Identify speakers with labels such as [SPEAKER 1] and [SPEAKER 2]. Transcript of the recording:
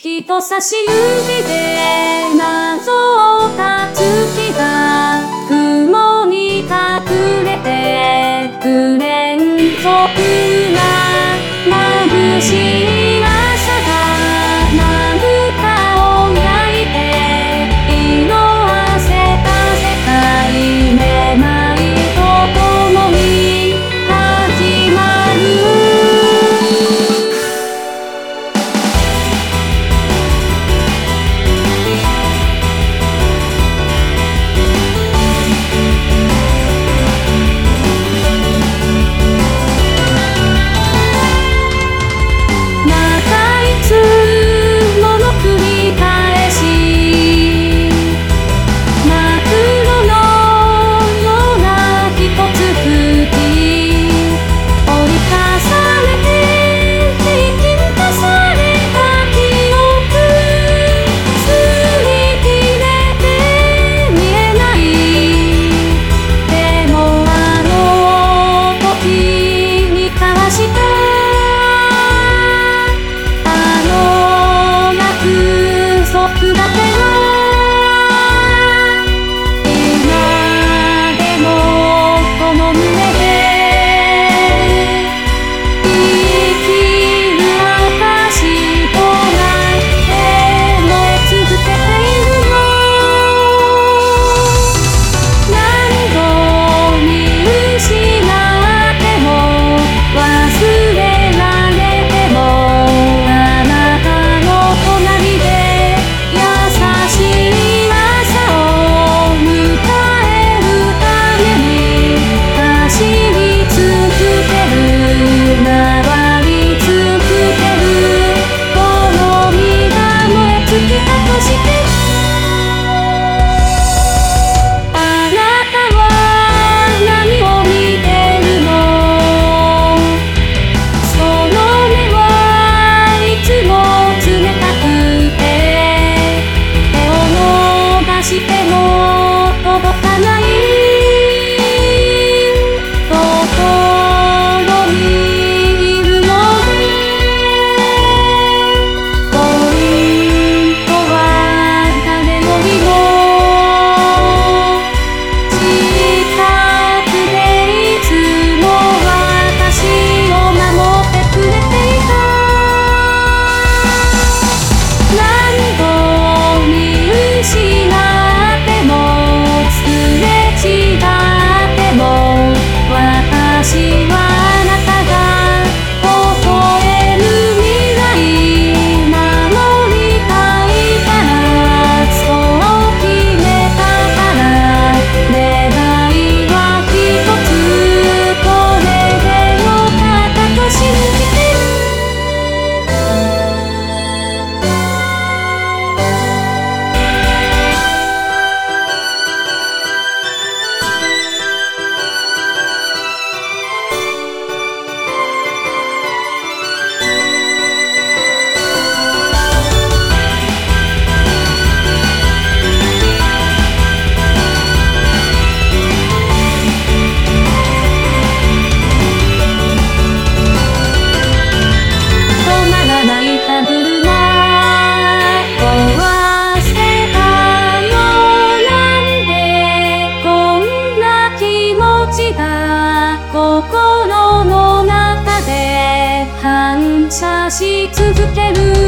[SPEAKER 1] 人差し指で謎を断つ月が雲に隠れてくれんそくな眩しいし続ける